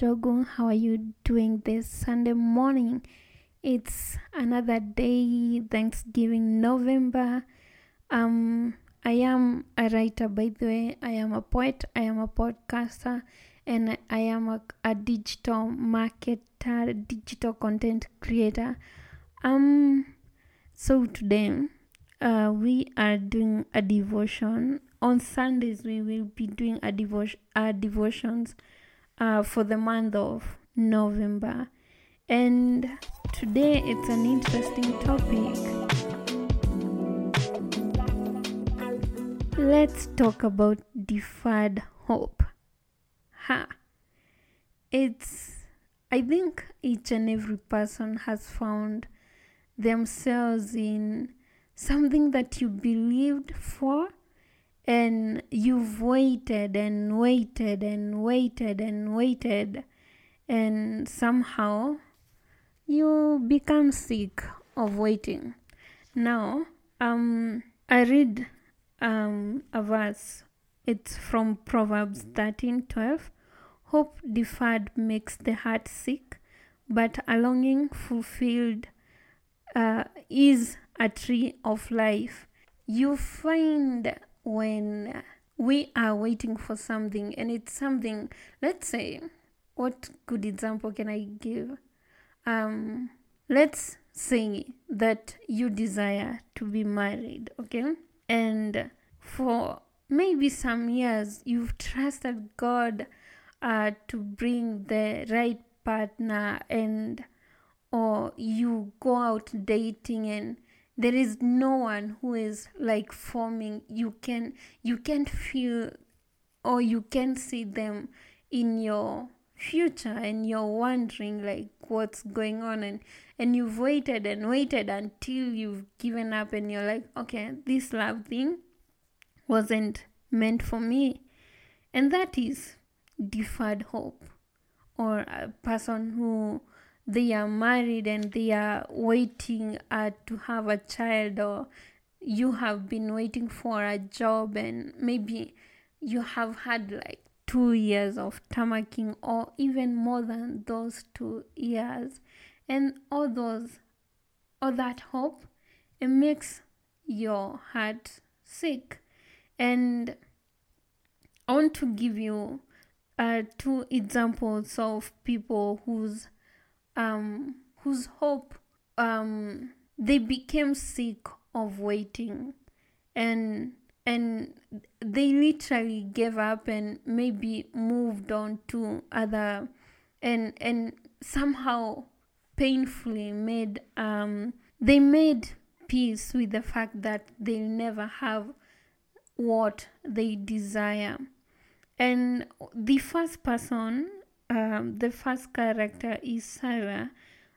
Jogun. How are you doing this Sunday morning? It's another day, Thanksgiving, November. Um, I am a writer, by the way. I am a poet. I am a podcaster, and I am a, a digital marketer, digital content creator. Um, so today, uh, we are doing a devotion. On Sundays, we will be doing a devotion, uh, devotions, uh, for the month of November, and today it's an interesting topic. Let's talk about deferred hope. Ha! It's, I think each and every person has found themselves in something that you believed for and you've waited and waited and waited and waited and somehow you become sick of waiting. Now, um, I read um, a verse. It's from Proverbs thirteen twelve. Hope deferred makes the heart sick, but a longing fulfilled uh, is a tree of life. You find when we are waiting for something, and it's something, let's say, what good example can I give? Um, let's say that you desire to be married, okay? And for maybe some years, you've trusted God uh, to bring the right partner and or you go out dating and there is no one who is like forming. You can you can't feel or you can see them in your future and you're wondering like what's going on and and you've waited and waited until you've given up and you're like okay this love thing wasn't meant for me. And that is deferred hope or a person who they are married and they are waiting uh, to have a child or you have been waiting for a job and maybe you have had like two years of tamacking or even more than those two years. And all those all that hope it makes your heart sick. And i want to give you uh, two examples of people whose um, whose hope um, they became sick of waiting. And and they literally gave up and maybe moved on to other and and somehow painfully made um, they made peace with the fact that they'll never have what they desire. And the first person um, the first character is Sarah.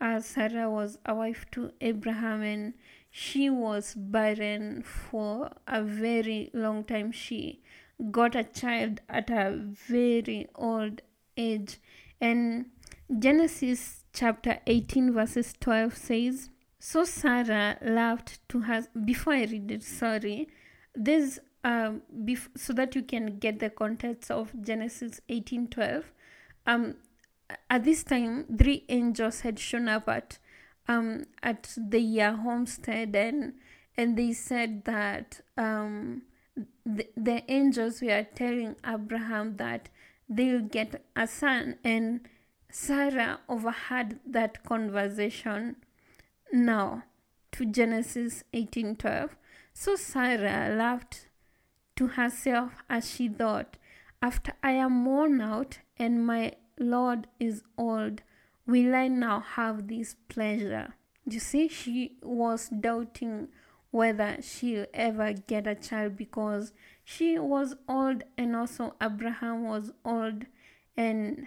Uh, Sarah was a wife to Abraham and she was barren for a very long time. She got a child at a very old age. And Genesis chapter 18, verses 12 says, So Sarah loved to have, before I read it, sorry, this, um, bef- so that you can get the context of Genesis 18 12 um at this time three angels had shown up at um at their homestead and and they said that um the, the angels were telling abraham that they'll get a son and sarah overheard that conversation now to genesis 18:12 so sarah laughed to herself as she thought after i am worn out and my Lord is old, will I now have this pleasure? You see, she was doubting whether she'll ever get a child because she was old and also Abraham was old and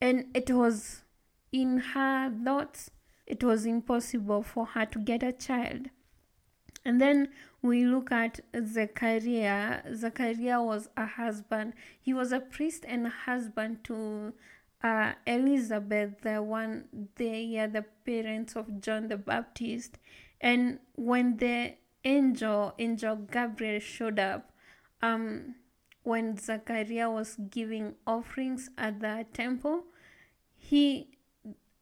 and it was in her thoughts it was impossible for her to get a child. And then we look at Zechariah. Zechariah was a husband. He was a priest and a husband to uh, Elizabeth, the one they are the parents of John the Baptist. And when the angel, angel Gabriel showed up, um, when Zachariah was giving offerings at the temple, he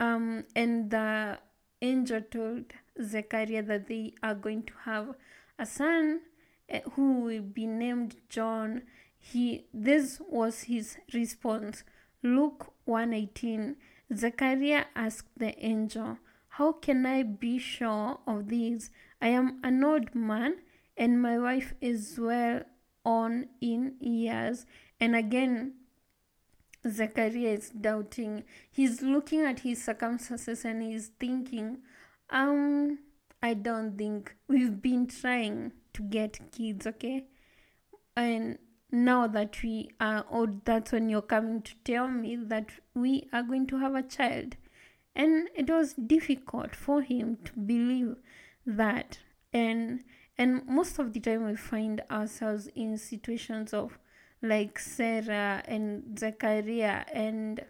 um and the angel told Zechariah that they are going to have a son eh, who will be named John. He this was his response. Luke 118. Zechariah asked the angel, How can I be sure of this? I am an old man, and my wife is well on in years. And again, Zechariah is doubting. He's looking at his circumstances and he's thinking, um, I don't think we've been trying to get kids, okay? And now that we are old, that's when you're coming to tell me that we are going to have a child. And it was difficult for him to believe that. And and most of the time we find ourselves in situations of like Sarah and Zechariah and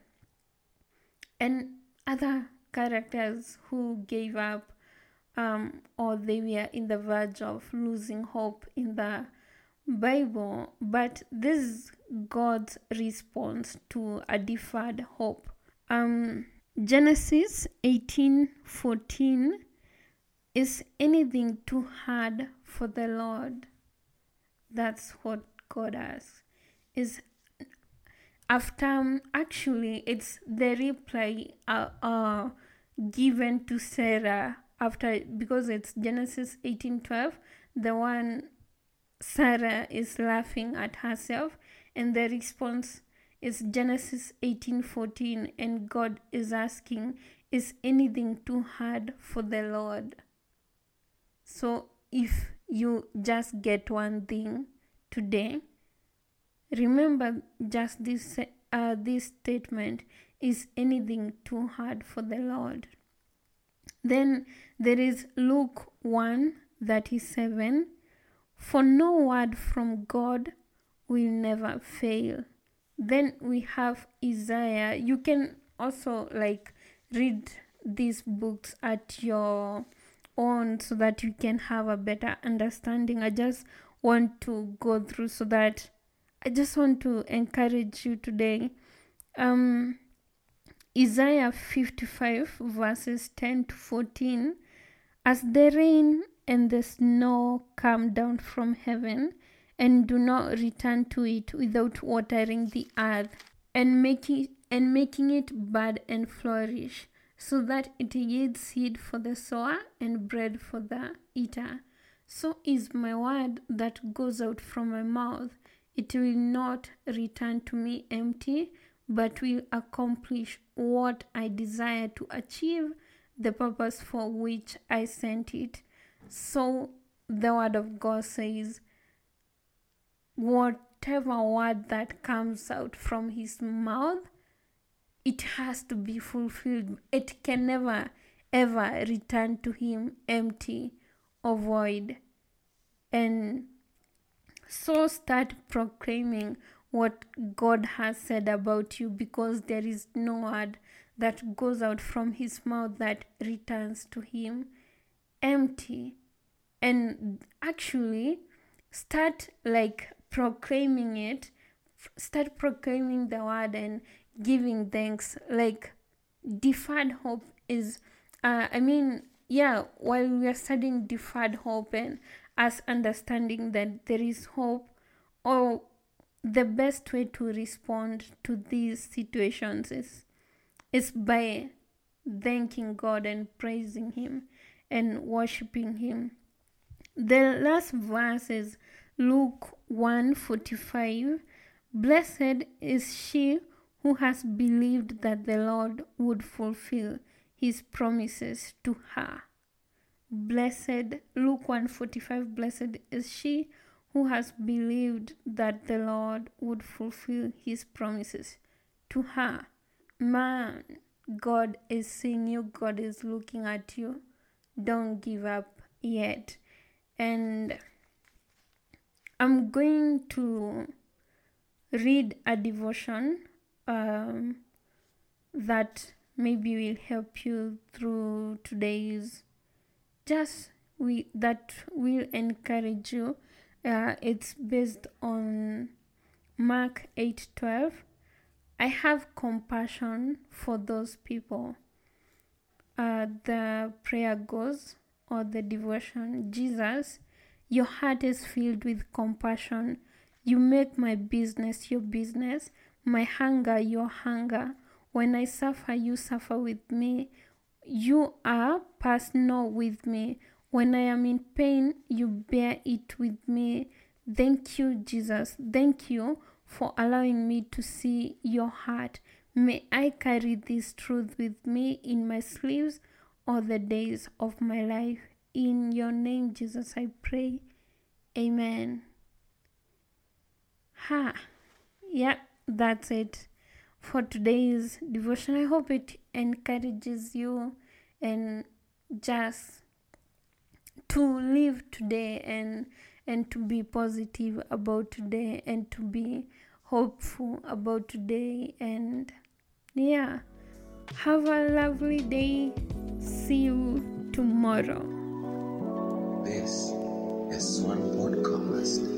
and other characters who gave up um, or they were in the verge of losing hope in the Bible, but this is God's response to a deferred hope. Um, Genesis 18:14 is anything too hard for the Lord? That's what God asks. Is after um, actually it's the reply uh, uh, given to Sarah after because it's Genesis 18:12 the one Sarah is laughing at herself and the response is Genesis 18:14 and God is asking is anything too hard for the Lord? So if you just get one thing today remember just this uh, this statement is anything too hard for the Lord then there is Luke 1 37. For no word from God will never fail. Then we have Isaiah. You can also like read these books at your own so that you can have a better understanding. I just want to go through so that I just want to encourage you today. Um Isaiah 55 verses 10 to 14 as the rain and the snow come down from heaven and do not return to it without watering the earth and making and making it bud and flourish, so that it yields seed for the sower and bread for the eater. So is my word that goes out from my mouth. It will not return to me empty, but will accomplish what I desire to achieve the purpose for which I sent it. So the word of God says, whatever word that comes out from his mouth, it has to be fulfilled. It can never ever return to him empty or void. And so start proclaiming what God has said about you because there is no word that goes out from his mouth that returns to him empty. And actually start like proclaiming it start proclaiming the word and giving thanks. Like deferred hope is uh, i mean yeah while we are studying deferred hope and us understanding that there is hope or the best way to respond to these situations is is by thanking God and praising Him and worshiping Him. The last verse is Luke 1:45. Blessed is she who has believed that the Lord would fulfill his promises to her. Blessed Luke 1:45 Blessed is she who has believed that the Lord would fulfill his promises to her man, God is seeing you, God is looking at you. Don't give up yet. And I'm going to read a devotion um, that maybe will help you through today's just we that will encourage you uh, it's based on Mark 8:12, I have compassion for those people. Uh, the prayer goes or the devotion, Jesus, your heart is filled with compassion. You make my business your business, my hunger your hunger. When I suffer, you suffer with me. You are personal with me. When I am in pain, you bear it with me. Thank you, Jesus. Thank you for allowing me to see your heart. May I carry this truth with me in my sleeves all the days of my life. In your name, Jesus, I pray. Amen. Ha. Yeah, that's it for today's devotion. I hope it encourages you and just to live today and and to be positive about today and to be hopeful about today and yeah. Have a lovely day. See you tomorrow. This is one podcast